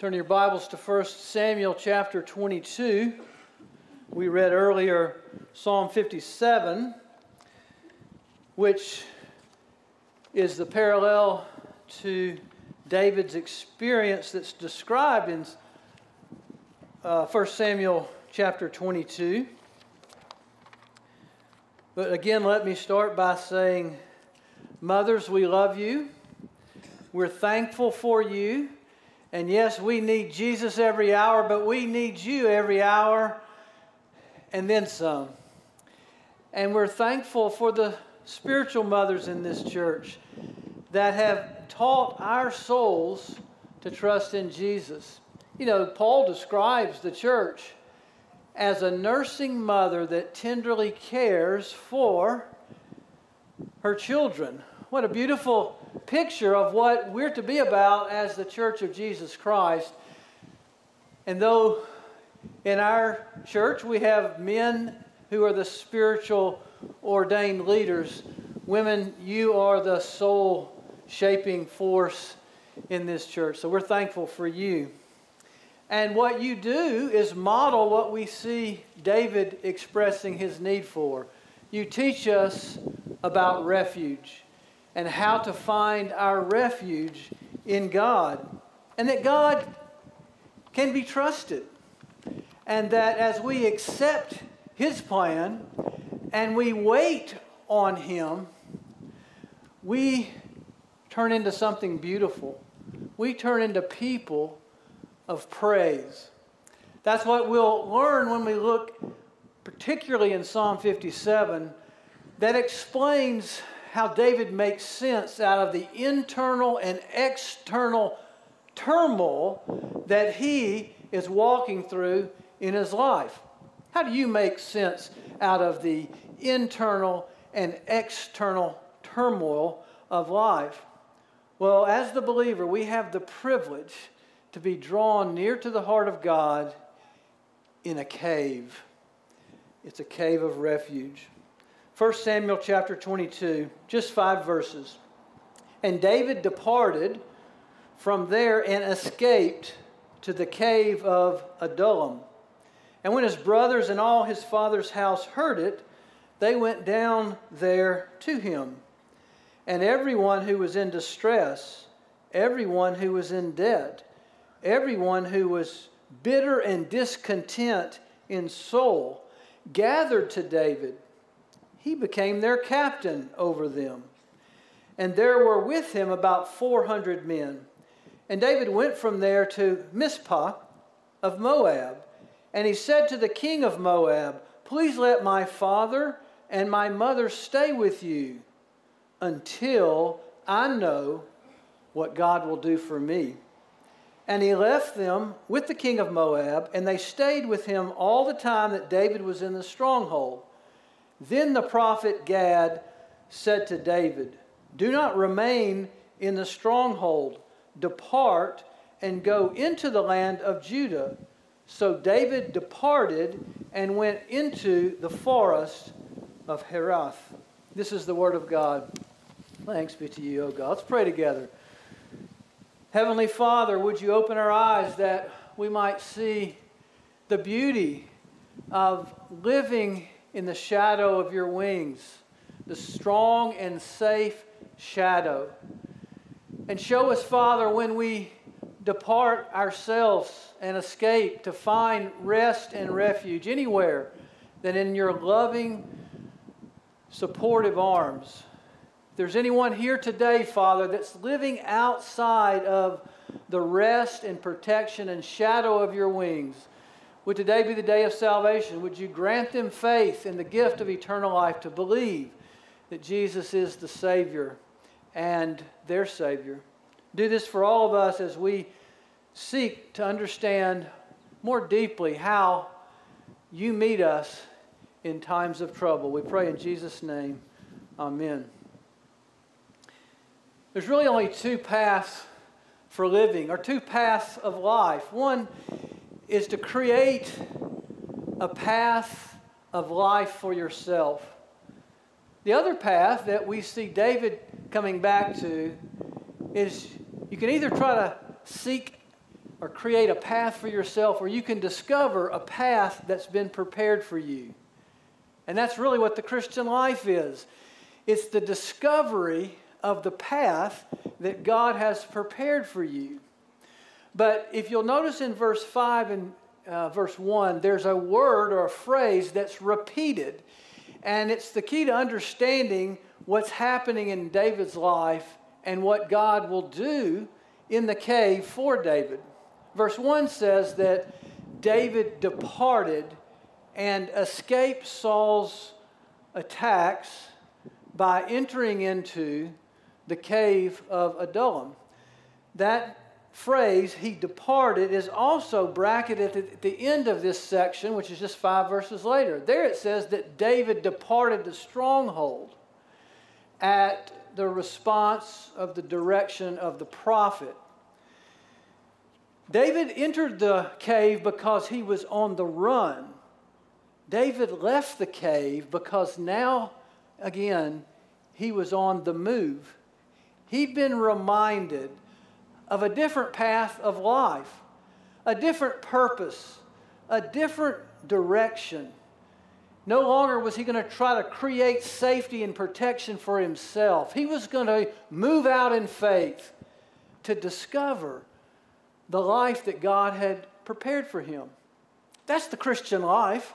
Turn your Bibles to 1 Samuel chapter 22. We read earlier Psalm 57, which is the parallel to David's experience that's described in uh, 1 Samuel chapter 22. But again, let me start by saying, Mothers, we love you. We're thankful for you. And yes, we need Jesus every hour, but we need you every hour and then some. And we're thankful for the spiritual mothers in this church that have taught our souls to trust in Jesus. You know, Paul describes the church as a nursing mother that tenderly cares for her children. What a beautiful picture of what we're to be about as the Church of Jesus Christ. And though in our church we have men who are the spiritual ordained leaders, women, you are the soul shaping force in this church. So we're thankful for you. And what you do is model what we see David expressing his need for. You teach us about refuge and how to find our refuge in God. And that God can be trusted. And that as we accept His plan and we wait on Him, we turn into something beautiful. We turn into people of praise. That's what we'll learn when we look, particularly in Psalm 57, that explains how David makes sense out of the internal and external turmoil that he is walking through in his life. How do you make sense out of the internal and external turmoil of life? Well, as the believer, we have the privilege to be drawn near to the heart of God in a cave. It's a cave of refuge. 1 Samuel chapter 22, just five verses. And David departed from there and escaped to the cave of Adullam. And when his brothers and all his father's house heard it, they went down there to him. And everyone who was in distress, everyone who was in debt, everyone who was bitter and discontent in soul, gathered to David he became their captain over them. And there were with him about 400 men. And David went from there to Mizpah of Moab. And he said to the king of Moab, Please let my father and my mother stay with you until I know what God will do for me. And he left them with the king of Moab, and they stayed with him all the time that David was in the stronghold. Then the prophet Gad said to David, Do not remain in the stronghold. Depart and go into the land of Judah. So David departed and went into the forest of Hereth. This is the word of God. Thanks be to you, O God. Let's pray together. Heavenly Father, would you open our eyes that we might see the beauty of living in the shadow of your wings, the strong and safe shadow. And show us, Father, when we depart ourselves and escape to find rest and refuge anywhere than in your loving, supportive arms. If there's anyone here today, Father, that's living outside of the rest and protection and shadow of your wings, would today be the day of salvation? Would you grant them faith in the gift of eternal life to believe that Jesus is the Savior and their Savior? Do this for all of us as we seek to understand more deeply how you meet us in times of trouble. We pray in Jesus' name. Amen. There's really only two paths for living, or two paths of life. One is to create a path of life for yourself. The other path that we see David coming back to is you can either try to seek or create a path for yourself, or you can discover a path that's been prepared for you. And that's really what the Christian life is it's the discovery of the path that God has prepared for you. But if you'll notice in verse 5 and uh, verse 1, there's a word or a phrase that's repeated. And it's the key to understanding what's happening in David's life and what God will do in the cave for David. Verse 1 says that David departed and escaped Saul's attacks by entering into the cave of Adullam. That phrase, he departed, is also bracketed at the end of this section, which is just five verses later. There it says that David departed the stronghold at the response of the direction of the prophet. David entered the cave because he was on the run. David left the cave because now, again, he was on the move. He'd been reminded of a different path of life, a different purpose, a different direction. No longer was he going to try to create safety and protection for himself. He was going to move out in faith to discover the life that God had prepared for him. That's the Christian life.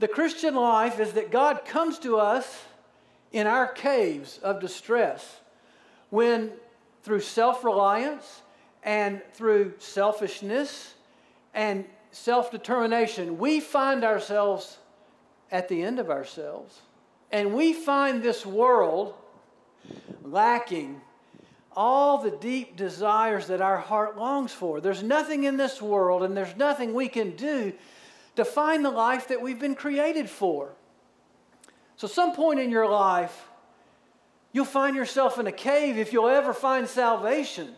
The Christian life is that God comes to us in our caves of distress when, through self reliance and through selfishness and self determination, we find ourselves at the end of ourselves. And we find this world lacking all the deep desires that our heart longs for. There's nothing in this world, and there's nothing we can do to find the life that we've been created for. So, some point in your life, you'll find yourself in a cave if you'll ever find salvation,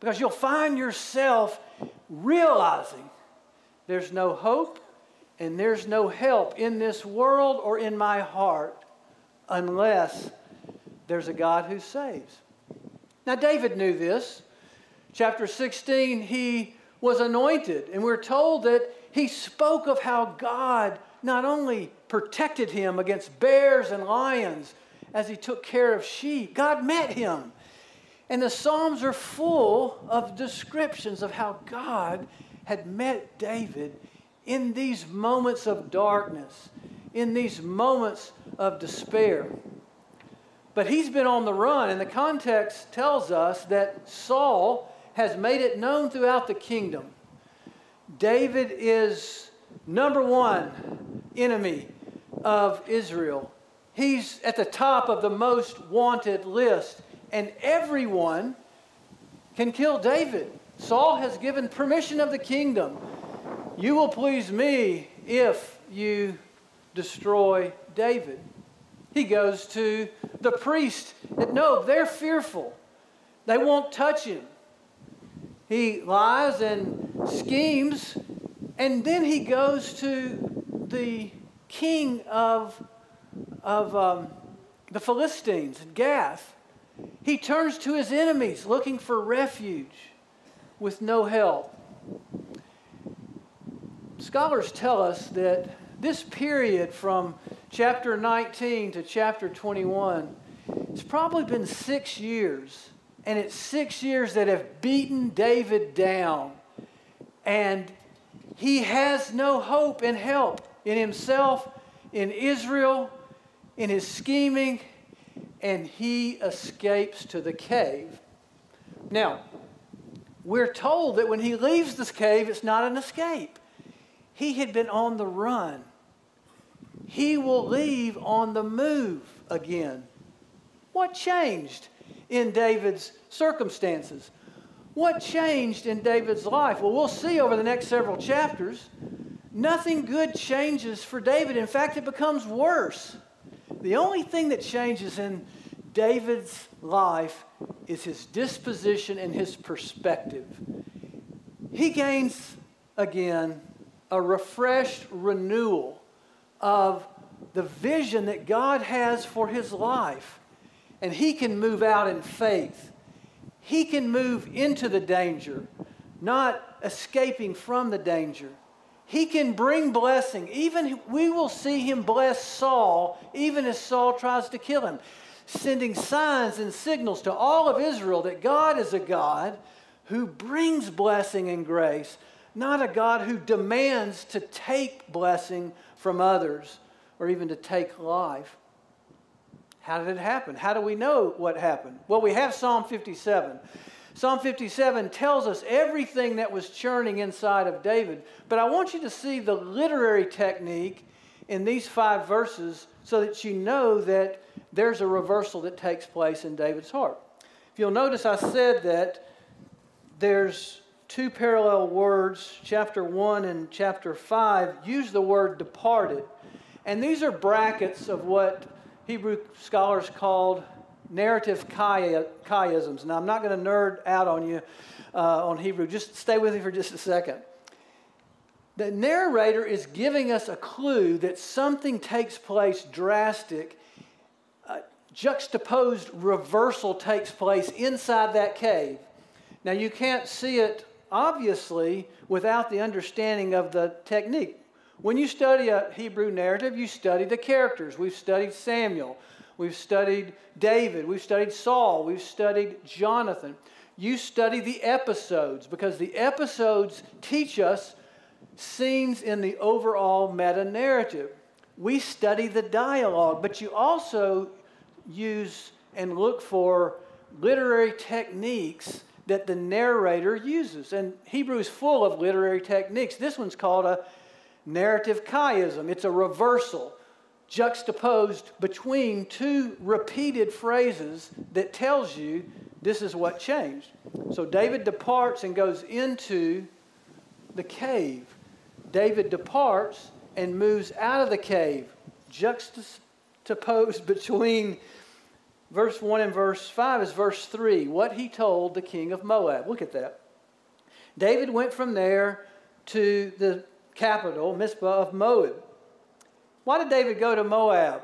because you'll find yourself realizing there's no hope and there's no help in this world or in my heart unless there's a God who saves. Now, David knew this. Chapter 16, he was anointed, and we're told that he spoke of how God not only protected him against bears and lions as he took care of sheep, God met him. And the Psalms are full of descriptions of how God had met David in these moments of darkness, in these moments of despair. But he's been on the run, and the context tells us that Saul has made it known throughout the kingdom. David is number one enemy of Israel. He's at the top of the most wanted list, and everyone can kill David. Saul has given permission of the kingdom. You will please me if you destroy David. He goes to the priest. No, they're fearful. They won't touch him. He lies and schemes, and then he goes to the king of, of um, the Philistines, and Gath. He turns to his enemies looking for refuge with no help. Scholars tell us that this period from chapter 19 to chapter 21, it's probably been six years. And it's six years that have beaten David down. And he has no hope and help in himself, in Israel, in his scheming, and he escapes to the cave. Now, we're told that when he leaves this cave, it's not an escape. He had been on the run he will leave on the move again. What changed in David's circumstances? What changed in David's life? Well, we'll see over the next several chapters. Nothing good changes for David. In fact, it becomes worse. The only thing that changes in David's life is his disposition and his perspective. He gains, again, a refreshed renewal of the vision that God has for his life. And he can move out in faith. He can move into the danger, not escaping from the danger. He can bring blessing. Even we will see him bless Saul, even as Saul tries to kill him, sending signs and signals to all of Israel that God is a God who brings blessing and grace, not a God who demands to take blessing from others or even to take life. How did it happen? How do we know what happened? Well, we have Psalm 57. Psalm 57 tells us everything that was churning inside of David. But I want you to see the literary technique in these five verses so that you know that there's a reversal that takes place in David's heart. If you'll notice, I said that there's two parallel words, chapter 1 and chapter 5, use the word departed. And these are brackets of what Hebrew scholars called narrative chiasms. Now, I'm not going to nerd out on you uh, on Hebrew. Just stay with me for just a second. The narrator is giving us a clue that something takes place drastic. Uh, juxtaposed reversal takes place inside that cave. Now, you can't see it obviously without the understanding of the technique. When you study a Hebrew narrative, you study the characters. We've studied Samuel. We've studied David. We've studied Saul. We've studied Jonathan. You study the episodes because the episodes teach us scenes in the overall meta narrative. We study the dialogue, but you also use and look for literary techniques that the narrator uses. And Hebrew is full of literary techniques. This one's called a narrative chiasm, it's a reversal juxtaposed between two repeated phrases that tells you this is what changed. So David departs and goes into the cave. David departs and moves out of the cave, juxtaposed between verse 1 and verse 5 is verse 3, what he told the king of Moab. Look at that. David went from there to the capital, Mizpah of Moab. Why did David go to Moab?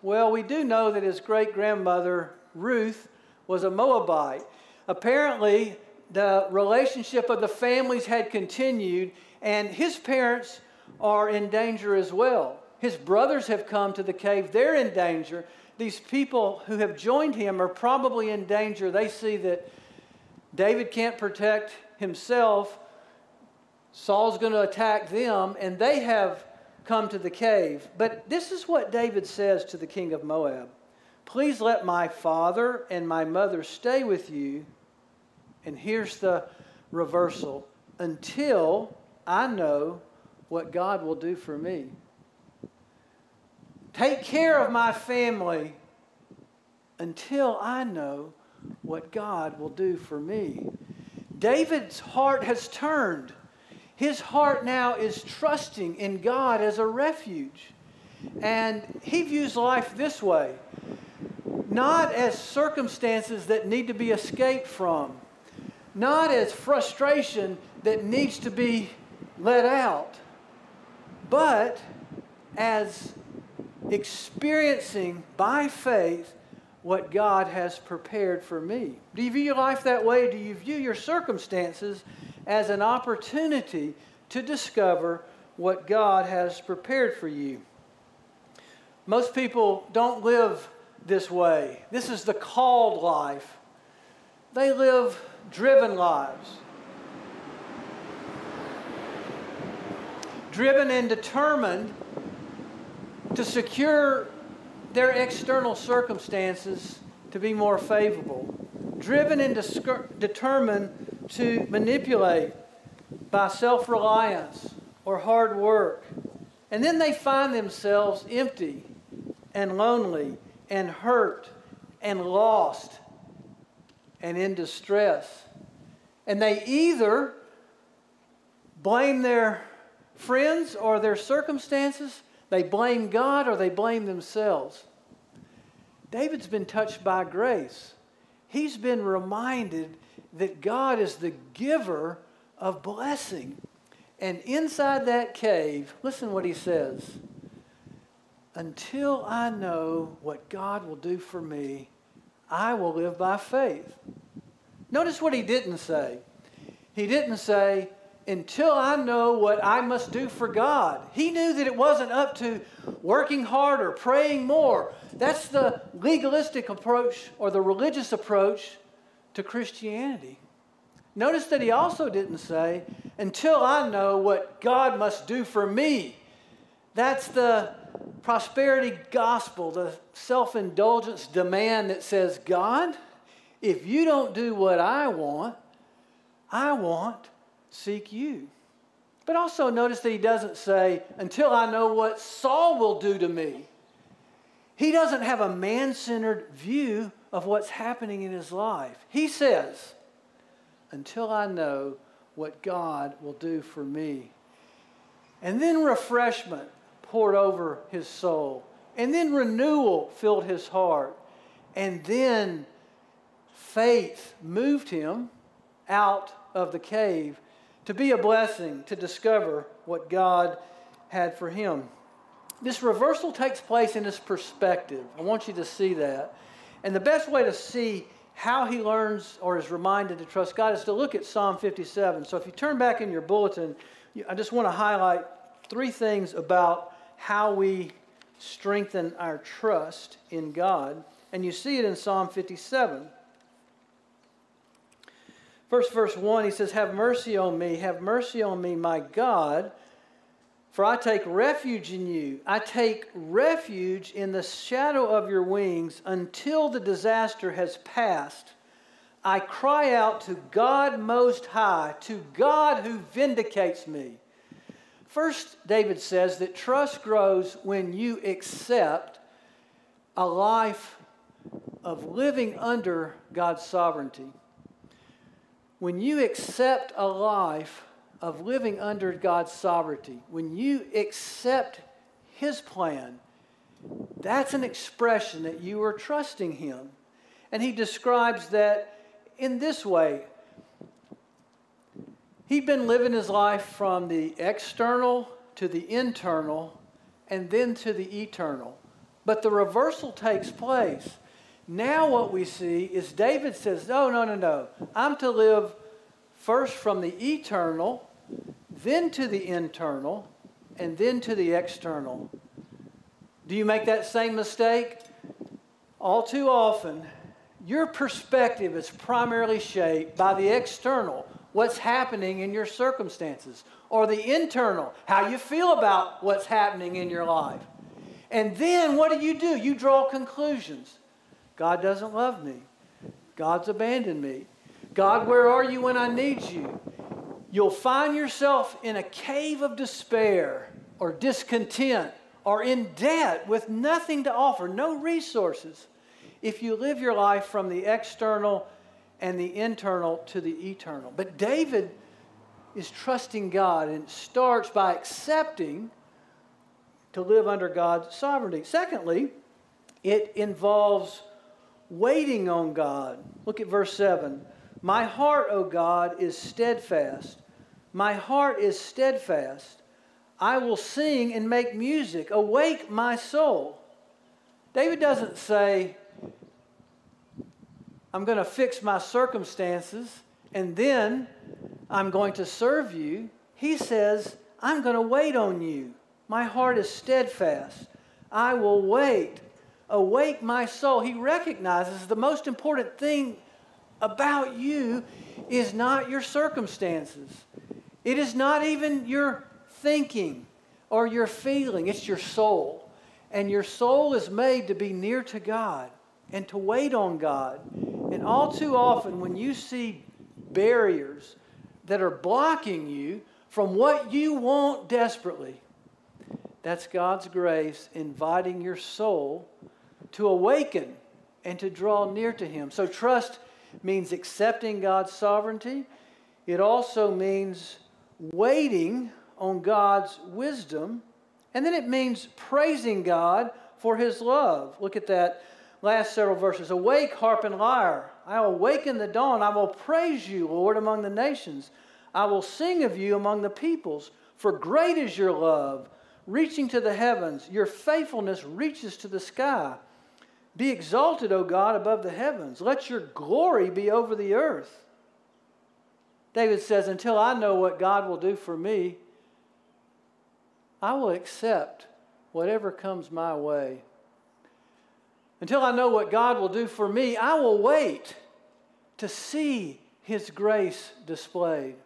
Well, we do know that his great grandmother, Ruth, was a Moabite. Apparently, the relationship of the families had continued, and his parents are in danger as well. His brothers have come to the cave, they're in danger. These people who have joined him are probably in danger. They see that David can't protect himself, Saul's going to attack them, and they have come to the cave. But this is what David says to the king of Moab Please let my father and my mother stay with you. And here's the reversal until I know what God will do for me. Take care of my family until I know what God will do for me. David's heart has turned. His heart now is trusting in God as a refuge. And he views life this way not as circumstances that need to be escaped from, not as frustration that needs to be let out, but as experiencing by faith what God has prepared for me. Do you view your life that way? Do you view your circumstances as an opportunity to discover what God has prepared for you. Most people don't live this way. This is the called life. They live driven lives. Driven and determined to secure their external circumstances to be more favorable. Driven and determined to manipulate by self reliance or hard work. And then they find themselves empty and lonely and hurt and lost and in distress. And they either blame their friends or their circumstances, they blame God or they blame themselves. David's been touched by grace. He's been reminded that God is the giver of blessing. And inside that cave, listen what he says. Until I know what God will do for me, I will live by faith. Notice what he didn't say. He didn't say, until I know what I must do for God. He knew that it wasn't up to working harder, praying more. That's the legalistic approach or the religious approach to Christianity. Notice that he also didn't say, until I know what God must do for me. That's the prosperity gospel, the self indulgence demand that says, God, if you don't do what I want, I want, seek you. But also notice that he doesn't say, until I know what Saul will do to me. He doesn't have a man centered view of what's happening in his life. He says, until I know what God will do for me. And then refreshment poured over his soul. And then renewal filled his heart. And then faith moved him out of the cave to be a blessing, to discover what God had for him. This reversal takes place in his perspective. I want you to see that. And the best way to see how he learns or is reminded to trust God is to look at Psalm 57. So if you turn back in your bulletin, I just want to highlight three things about how we strengthen our trust in God. And you see it in Psalm 57. First, verse 1, he says, Have mercy on me, have mercy on me, my God, for I take refuge in you. I take refuge in the shadow of your wings until the disaster has passed. I cry out to God Most High, to God who vindicates me. First, David says that trust grows when you accept a life of living under God's sovereignty. When you accept a life of living under God's sovereignty, when you accept His plan, that's an expression that you are trusting Him. And he describes that in this way He'd been living his life from the external to the internal and then to the eternal. But the reversal takes place. Now, what we see is David says, No, no, no, no. I'm to live first from the eternal, then to the internal, and then to the external. Do you make that same mistake? All too often, your perspective is primarily shaped by the external, what's happening in your circumstances, or the internal, how you feel about what's happening in your life. And then what do you do? You draw conclusions. God doesn't love me. God's abandoned me. God, where are you when I need you? You'll find yourself in a cave of despair or discontent or in debt with nothing to offer, no resources, if you live your life from the external and the internal to the eternal. But David is trusting God and starts by accepting to live under God's sovereignty. Secondly, it involves waiting on God. Look at verse 7. My heart, O God, is steadfast. My heart is steadfast. I will sing and make music. Awake my soul. David doesn't say, I'm going to fix my circumstances and then I'm going to serve you. He says, I'm going to wait on you. My heart is steadfast. I will wait. Awake my soul. He recognizes the most important thing about you is not your circumstances. It is not even your thinking or your feeling, it's your soul. And your soul is made to be near to God and to wait on God. And all too often, when you see barriers that are blocking you from what you want desperately, that's God's grace inviting your soul to awaken and to draw near to Him. So, trust means accepting God's sovereignty, it also means waiting on God's wisdom, and then it means praising God for His love. Look at that last several verses. Awake, harp and lyre. I will awaken the dawn. I will praise you, Lord, among the nations. I will sing of you among the peoples. For great is your love, reaching to the heavens. Your faithfulness reaches to the sky. Be exalted, O God, above the heavens. Let your glory be over the earth. David says, Until I know what God will do for me, I will accept whatever comes my way. Until I know what God will do for me, I will wait to see His grace displayed.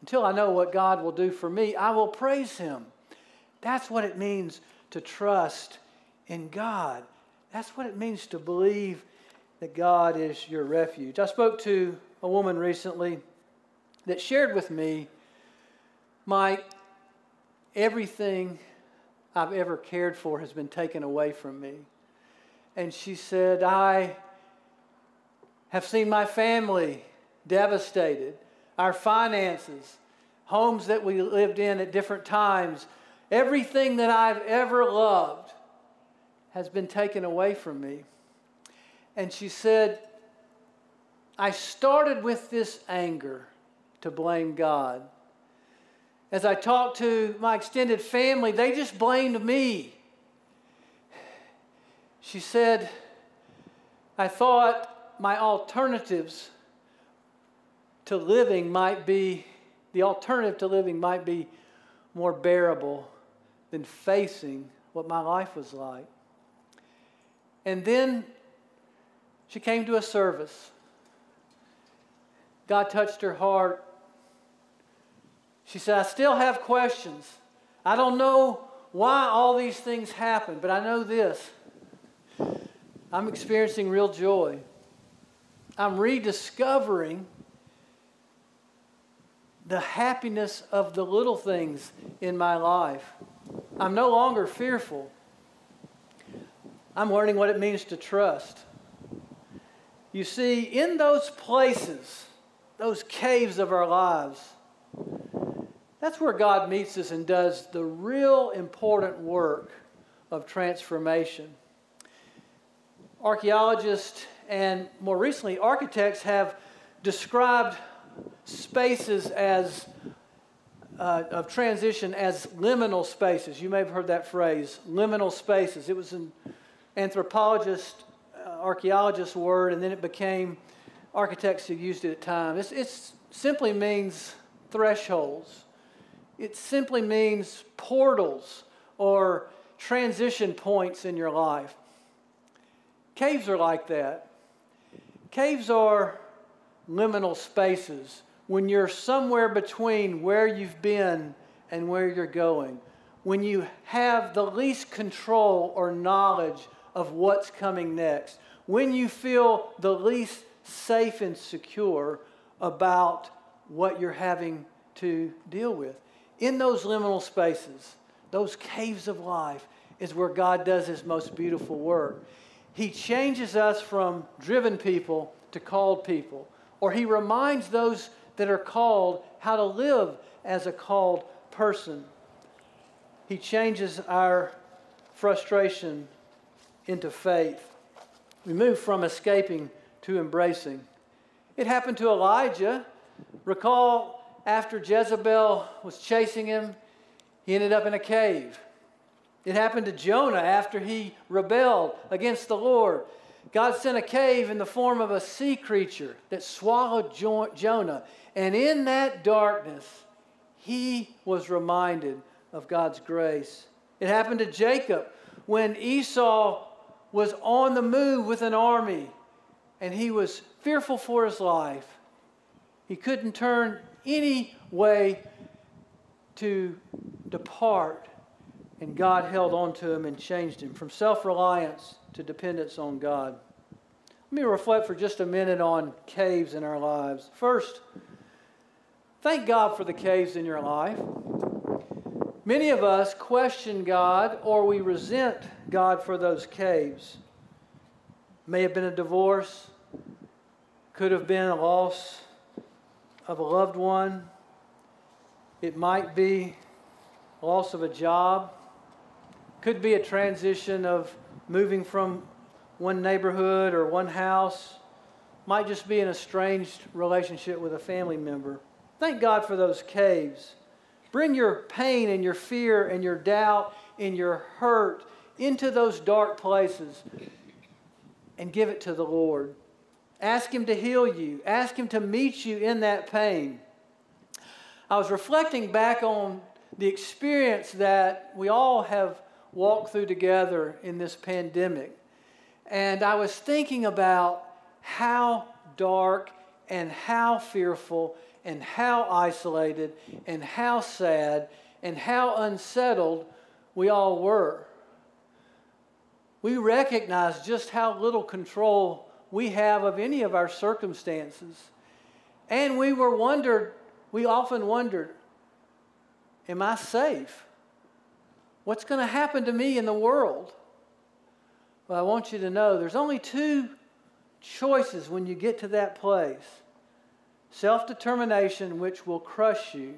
Until I know what God will do for me, I will praise Him. That's what it means to trust in God. That's what it means to believe that God is your refuge. I spoke to a woman recently that shared with me, Mike, everything I've ever cared for has been taken away from me. And she said, I have seen my family devastated, our finances, homes that we lived in at different times, everything that I've ever loved has been taken away from me. And she said, I started with this anger to blame God. As I talked to my extended family, they just blamed me. She said, I thought my alternatives to living might be, the alternative to living might be more bearable than facing what my life was like. And then she came to a service. God touched her heart. She said, I still have questions. I don't know why all these things happen, but I know this. I'm experiencing real joy. I'm rediscovering the happiness of the little things in my life. I'm no longer fearful. I'm learning what it means to trust. You see, in those places, those caves of our lives, that's where God meets us and does the real important work of transformation. Archaeologists and more recently architects have described spaces as uh, of transition as liminal spaces. You may have heard that phrase, liminal spaces. It was an anthropologist uh, archaeologist word, and then it became architects who used it at times. It simply means thresholds. It simply means portals or transition points in your life. Caves are like that. Caves are liminal spaces when you're somewhere between where you've been and where you're going. When you have the least control or knowledge of what's coming next when you feel the least safe and secure about what you're having to deal with. In those liminal spaces, those caves of life, is where God does his most beautiful work. He changes us from driven people to called people, or he reminds those that are called how to live as a called person. He changes our frustration into faith. We move from escaping to embracing. It happened to Elijah. Recall after Jezebel was chasing him, he ended up in a cave. It happened to Jonah after he rebelled against the Lord. God sent a cave in the form of a sea creature that swallowed jo- Jonah. And in that darkness, he was reminded of God's grace. It happened to Jacob when Esau was on the move with an army and he was fearful for his life. He couldn't turn any way to depart, and God held on to him and changed him from self reliance to dependence on God. Let me reflect for just a minute on caves in our lives. First, thank God for the caves in your life. Many of us question God or we resent God for those caves. May have been a divorce, could have been a loss of a loved one. It might be loss of a job. Could be a transition of moving from one neighborhood or one house. Might just be an estranged relationship with a family member. Thank God for those caves. Bring your pain and your fear and your doubt and your hurt into those dark places and give it to the Lord. Ask Him to heal you. Ask Him to meet you in that pain. I was reflecting back on the experience that we all have walked through together in this pandemic. And I was thinking about how dark and how fearful and how isolated and how sad and how unsettled we all were. We recognize just how little control we have of any of our circumstances. And we were wondered, we often wondered, am I safe? What's going to happen to me in the world? Well, I want you to know there's only two choices when you get to that place self determination, which will crush you,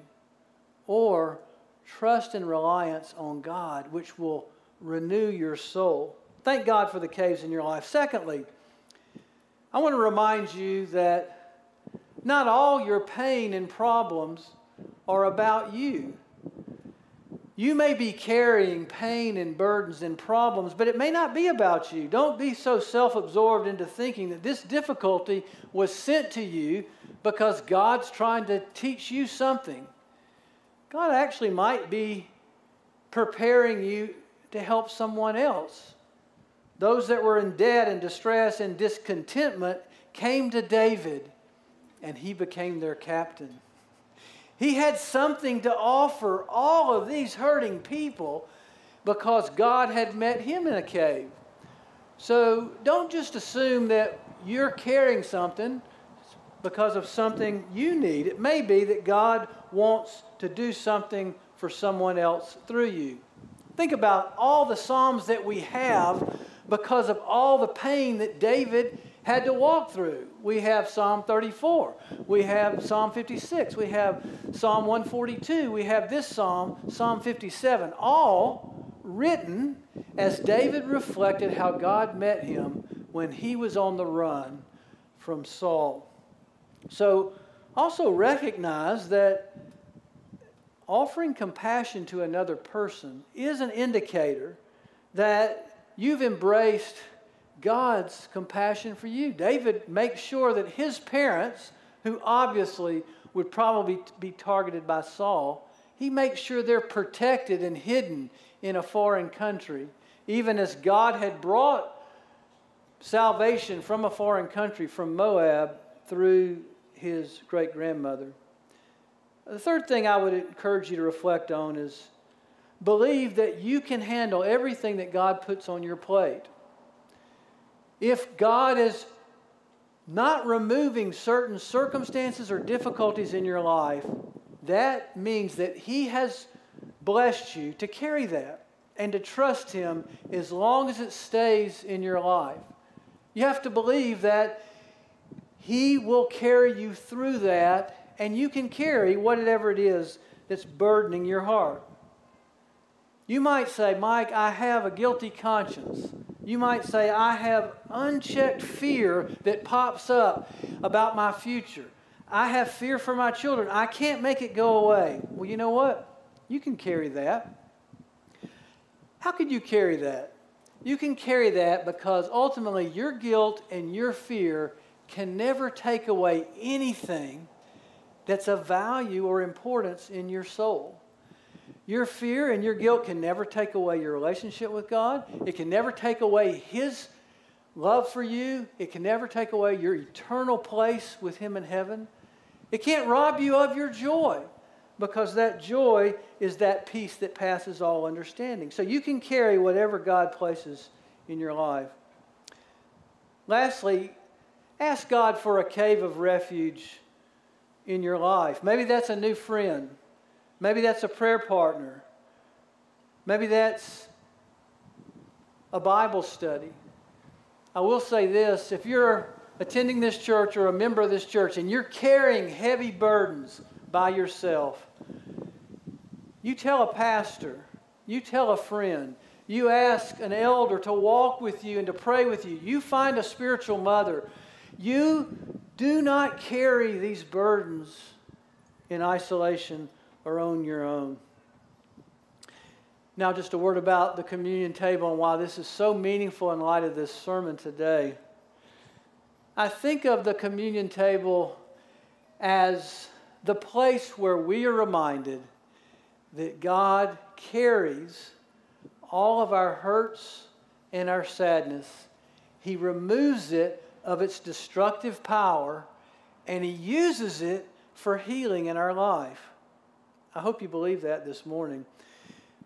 or trust and reliance on God, which will renew your soul. Thank God for the caves in your life. Secondly, I want to remind you that not all your pain and problems are about you. You may be carrying pain and burdens and problems, but it may not be about you. Don't be so self absorbed into thinking that this difficulty was sent to you because God's trying to teach you something. God actually might be preparing you to help someone else. Those that were in debt and distress and discontentment came to David, and he became their captain. He had something to offer all of these hurting people because God had met him in a cave. So don't just assume that you're carrying something because of something you need. It may be that God wants to do something for someone else through you. Think about all the Psalms that we have because of all the pain that David had to walk through. We have Psalm 34, we have Psalm 56, we have Psalm 142, we have this Psalm, Psalm 57, all written as David reflected how God met him when he was on the run from Saul. So, also recognize that offering compassion to another person is an indicator that you've embraced God's compassion for you. David makes sure that his parents, who obviously would probably be targeted by Saul, he makes sure they're protected and hidden in a foreign country, even as God had brought salvation from a foreign country, from Moab, through his great grandmother. The third thing I would encourage you to reflect on is believe that you can handle everything that God puts on your plate. If God is not removing certain circumstances or difficulties in your life, that means that He has blessed you to carry that and to trust Him as long as it stays in your life. You have to believe that He will carry you through that, and you can carry whatever it is that's burdening your heart. You might say, Mike, I have a guilty conscience. You might say, I have unchecked fear that pops up about my future. I have fear for my children. I can't make it go away. Well, you know what? You can carry that. How could you carry that? You can carry that because ultimately your guilt and your fear can never take away anything that's of value or importance in your soul. Your fear and your guilt can never take away your relationship with God. It can never take away His love for you. It can never take away your eternal place with Him in heaven. It can't rob you of your joy because that joy is that peace that passes all understanding. So you can carry whatever God places in your life. Lastly, ask God for a cave of refuge in your life. Maybe that's a new friend. Maybe that's a prayer partner. Maybe that's a Bible study. I will say this if you're attending this church or a member of this church and you're carrying heavy burdens by yourself, you tell a pastor, you tell a friend, you ask an elder to walk with you and to pray with you, you find a spiritual mother. You do not carry these burdens in isolation or on your own. Now, just a word about the communion table and why this is so meaningful in light of this sermon today. I think of the communion table as the place where we are reminded that God carries all of our hurts and our sadness. He removes it of its destructive power and He uses it for healing in our life. I hope you believe that this morning.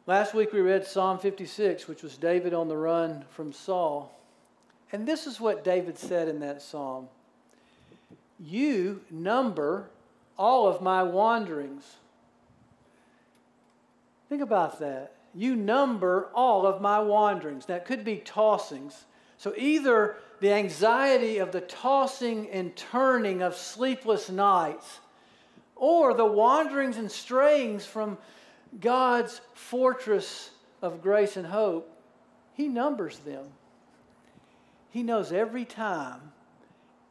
Last week we read Psalm 56, which was David on the run from Saul. And this is what David said in that psalm You number all of my wanderings. Think about that. You number all of my wanderings. That could be tossings. So either the anxiety of the tossing and turning of sleepless nights, or the wanderings and strayings from God's fortress of grace and hope, He numbers them. He knows every time,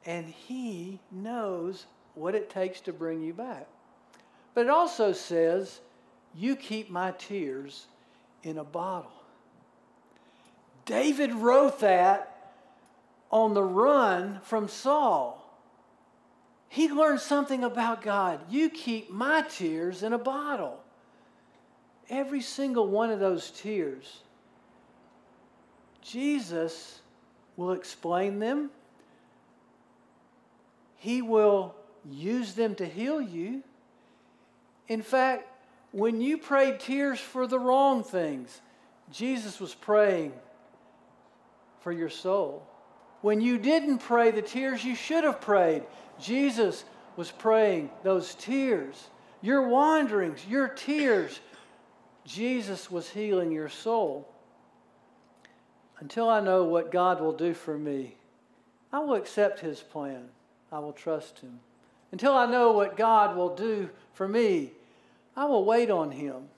and He knows what it takes to bring you back. But it also says, You keep my tears in a bottle. David wrote that on the run from Saul. He learned something about God. You keep my tears in a bottle every single one of those tears, Jesus will explain them. He will use them to heal you. In fact, when you prayed tears for the wrong things, Jesus was praying for your soul. When you didn't pray the tears you should have prayed, Jesus was praying those tears. Your wanderings, your tears, Jesus was healing your soul. Until I know what God will do for me, I will accept His plan. I will trust Him. Until I know what God will do for me, I will wait on Him.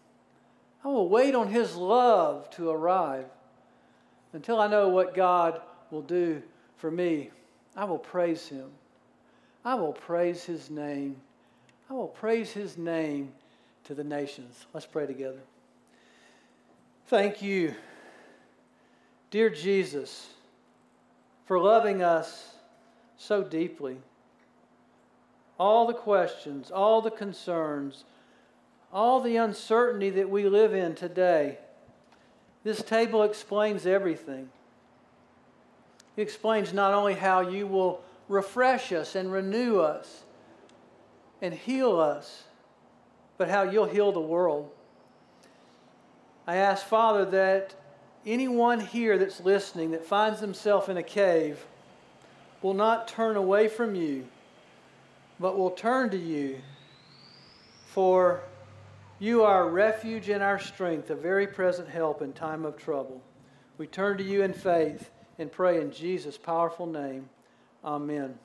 I will wait on His love to arrive. Until I know what God will do for me, I will praise Him. I will praise His name. I will praise His name to the nations. Let's pray together. Thank you, dear Jesus, for loving us so deeply. All the questions, all the concerns, all the uncertainty that we live in today, this table explains everything. It explains not only how you will refresh us and renew us and heal us, but how you'll heal the world. I ask, Father, that anyone here that's listening that finds themselves in a cave will not turn away from you, but will turn to you. For you are our refuge and our strength, a very present help in time of trouble. We turn to you in faith and pray in Jesus' powerful name. Amen.